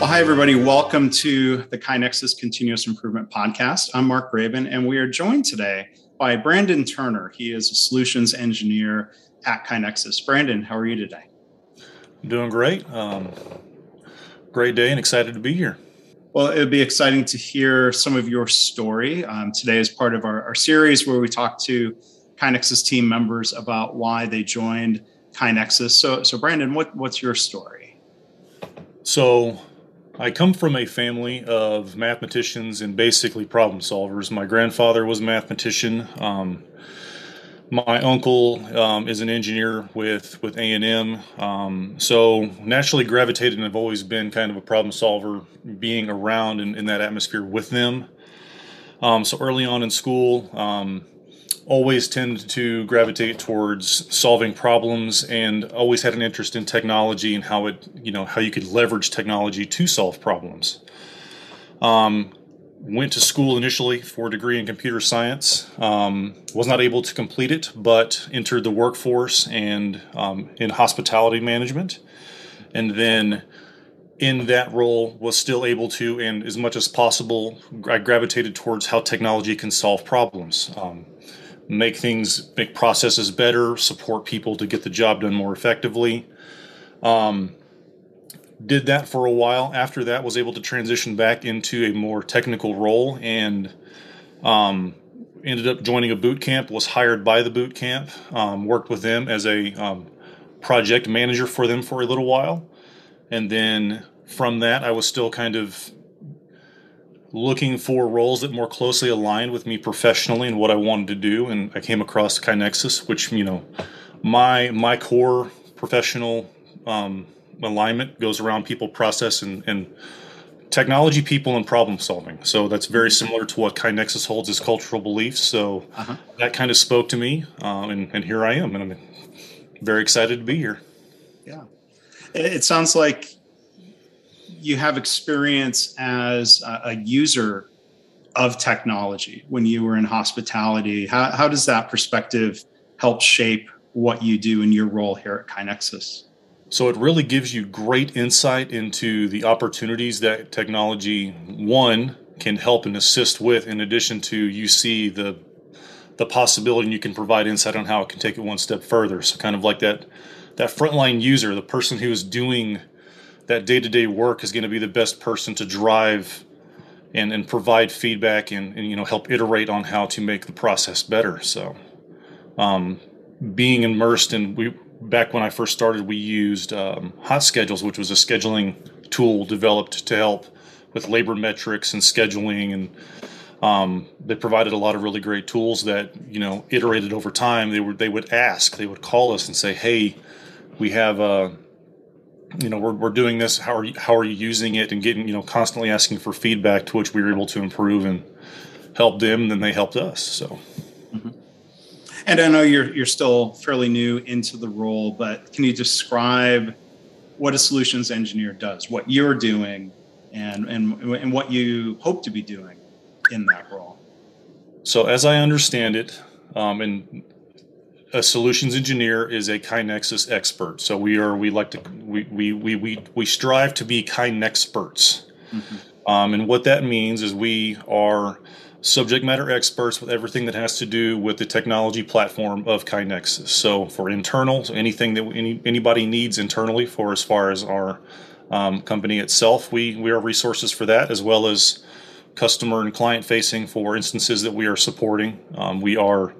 Well, hi, everybody. Welcome to the KaiNexus Continuous Improvement Podcast. I'm Mark Graban, and we are joined today by Brandon Turner. He is a solutions engineer at KaiNexus. Brandon, how are you today? Doing great. Um, great day and excited to be here. Well, it would be exciting to hear some of your story. Um, today is part of our, our, series where we talk to KaiNexus team members about why they joined KaiNexus. So, so Brandon, what, what's your story? So, I come from a family of mathematicians and basically problem solvers. My grandfather was a mathematician. Um, my uncle um, is an engineer with with A and M, um, so naturally gravitated and I've always been kind of a problem solver, being around in, in that atmosphere with them. Um, so early on in school, um, always tended to gravitate towards solving problems and always had an interest in technology and how it you know how you could leverage technology to solve problems. Um, went to school initially for a degree in computer science. Um, was not able to complete it but entered the workforce and um, in hospitality management. And then in that role was still able to and as much as possible i gravitated towards how technology can solve problems. Um, make things, make processes better, support people to get the job done more effectively. Um, did that for a while. After that, was able to transition back into a more technical role and um, ended up joining a boot camp. Was hired by the boot camp. Um, worked with them as a um, project manager for them for a little while, and then from that, I was still kind of looking for roles that more closely aligned with me professionally and what I wanted to do. And I came across KaiNexus, which you know, my my core professional um, alignment goes around people, process, and, and technology, people, and problem solving. So that's very similar to what KaiNexus holds as cultural beliefs. So uh-huh. that kind of spoke to me, um, and, and here I am, and I'm very excited to be here. Yeah, it sounds like you have experience as a, user of technology when you were in hospitality. How, how does that perspective help shape what you do in your role here at KaiNexus? So it really gives you great insight into the opportunities that technology one can help and assist with. In addition to you see the the possibility, and you can provide insight on how it can take it one step further. So kind of like that that frontline user, the person who is doing that day to day work is going to be the best person to drive and, and provide feedback and, and, you know help iterate on how to make the process better. So, um, being immersed in we back when I first started, we used um, Hot Schedules, which was a scheduling tool developed to help with labor metrics and scheduling and um, they provided a lot of really great tools that you know iterated over time. They were they would ask, they would call us and say, "Hey, we have a you know we're, we're doing this how are you how are you using it and getting you know constantly asking for feedback to which we were able to improve and help them and then they helped us so mm-hmm. and i know you're you're still fairly new into the role but can you describe what a solutions engineer does what you're doing and and and what you hope to be doing in that role so as i understand it um, and a solutions engineer is a KaiNexus expert. So we are we like to we we we we, we strive to be KaiNexperts. Mm-hmm. Um, and what that means is we are subject matter experts with everything that has to do with the technology platform of KaiNexus. So for internal, so anything that any, anybody needs internally for as far as our um, company itself, we we are resources for that as well as customer and client facing for instances that we are supporting. Um, we are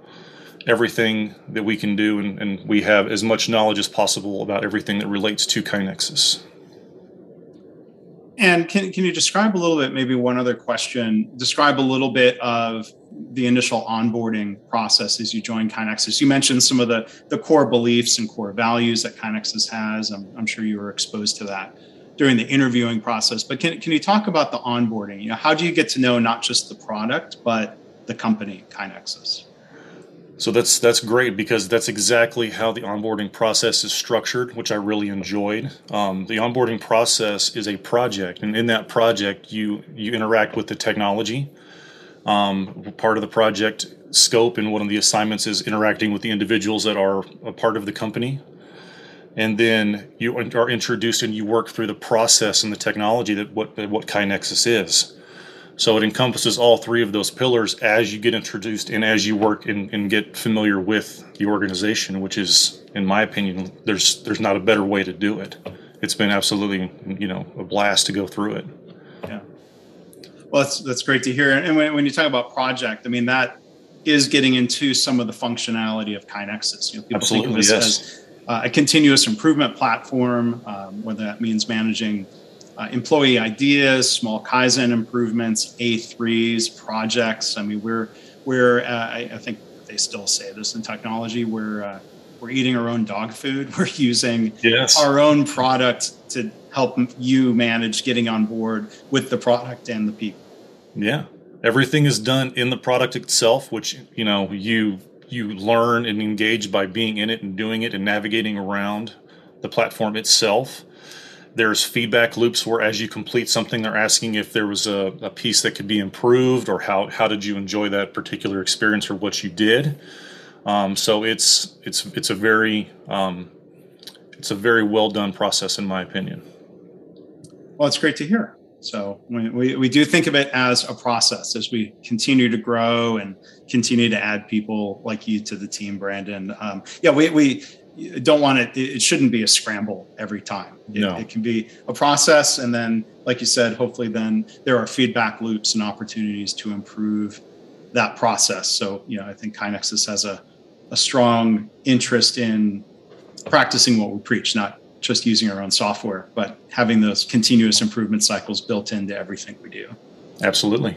everything that we can do, and, and, we have as much knowledge as possible about everything that relates to KaiNexus. And can, can you describe a little bit, maybe one other question, describe a little bit of the initial onboarding process as you join KaiNexus? You mentioned some of the, the core beliefs and core values that KaiNexus has. I'm, I'm sure you were exposed to that during the interviewing process, but can, can you talk about the onboarding? You know, how do you get to know not just the product, but the company, KaiNexus? So that's that's great because that's exactly how the onboarding process is structured, which I really enjoyed. Um, the onboarding process is a project, and in that project, you you interact with the technology. Um, part of the project scope and one of the assignments is interacting with the individuals that are a part of the company. and then you are introduced and you work through the process and the technology that what what KaiNexus is. So it encompasses all three of those pillars as you get introduced and as you work and, and get familiar with the organization, which is, in my opinion, there's there's not a better way to do it. It's been absolutely you know a blast to go through it. Yeah. Well, that's that's great to hear. And when, when you talk about project, I mean that is getting into some of the functionality of KaiNexus. You know, people absolutely, think of this yes. as uh, a continuous improvement platform, um, whether that means managing uh, employee ideas, small Kaizen improvements, A3s, projects. I mean, we're we're uh, I, I, think they still say this in technology. We're uh, we're eating our own dog food. We're using yes. our own product to help you manage getting on board with the product and the people. Yeah, everything is done in the product itself, which you know you you learn and engage by being in it and doing it and navigating around the platform itself. There's feedback loops where, as you complete something, they're asking if there was a, a piece that could be improved or how how did you enjoy that particular experience or what you did. Um, so it's it's it's a very um, it's a very well done process in my opinion. Well, it's great to hear. So we, we, we do think of it as a process as we continue to grow and continue to add people like you to the team, Brandon. Um, yeah, we, we don't want it, it shouldn't be a scramble every time. It, no. it can be a process. And then, like you said, hopefully then there are feedback loops and opportunities to improve that process. So, you know, I think KaiNexus has a, a strong interest in practicing what we preach, not just using our own software, but having those continuous improvement cycles built into everything we do. Absolutely.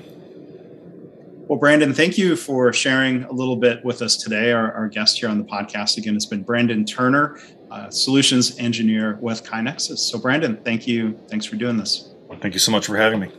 Well, Brandon, thank you for sharing a little bit with us today. Our, our guest here on the podcast again has been Brandon Turner, uh, solutions engineer with KaiNexus. So, Brandon, thank you. Thanks for doing this. Thank you so much for having me.